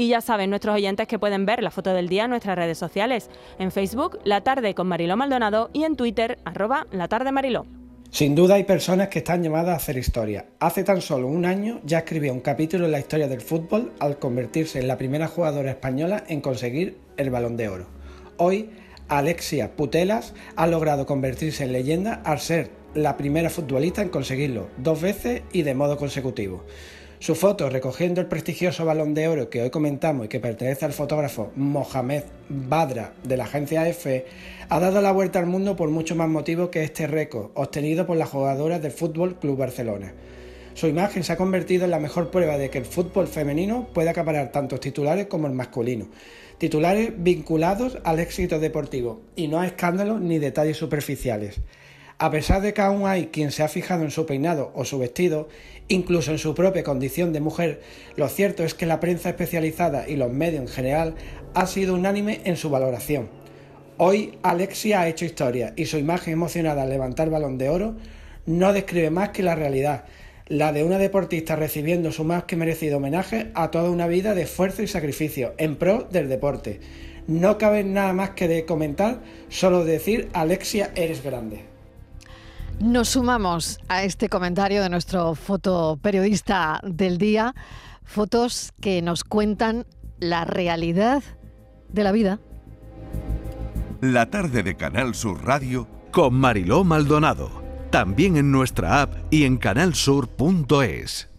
Y ya saben nuestros oyentes que pueden ver la foto del día en nuestras redes sociales, en Facebook, La Tarde con Mariló Maldonado y en Twitter, arroba La Tarde Mariló. Sin duda hay personas que están llamadas a hacer historia. Hace tan solo un año ya escribió un capítulo en la historia del fútbol al convertirse en la primera jugadora española en conseguir el balón de oro. Hoy, Alexia Putelas ha logrado convertirse en leyenda al ser la primera futbolista en conseguirlo dos veces y de modo consecutivo. Su foto recogiendo el prestigioso balón de oro que hoy comentamos y que pertenece al fotógrafo Mohamed Badra de la agencia EFE ha dado la vuelta al mundo por mucho más motivos que este récord obtenido por las jugadoras del Fútbol Club Barcelona. Su imagen se ha convertido en la mejor prueba de que el fútbol femenino puede acaparar tantos titulares como el masculino. Titulares vinculados al éxito deportivo y no a escándalos ni detalles superficiales. A pesar de que aún hay quien se ha fijado en su peinado o su vestido, incluso en su propia condición de mujer, lo cierto es que la prensa especializada y los medios en general ha sido unánime en su valoración. Hoy Alexia ha hecho historia y su imagen emocionada al levantar balón de oro no describe más que la realidad, la de una deportista recibiendo su más que merecido homenaje a toda una vida de esfuerzo y sacrificio en pro del deporte. No cabe nada más que de comentar, solo decir Alexia eres grande. Nos sumamos a este comentario de nuestro fotoperiodista del día, fotos que nos cuentan la realidad de la vida. La tarde de Canal Sur Radio con Mariló Maldonado, también en nuestra app y en canalsur.es.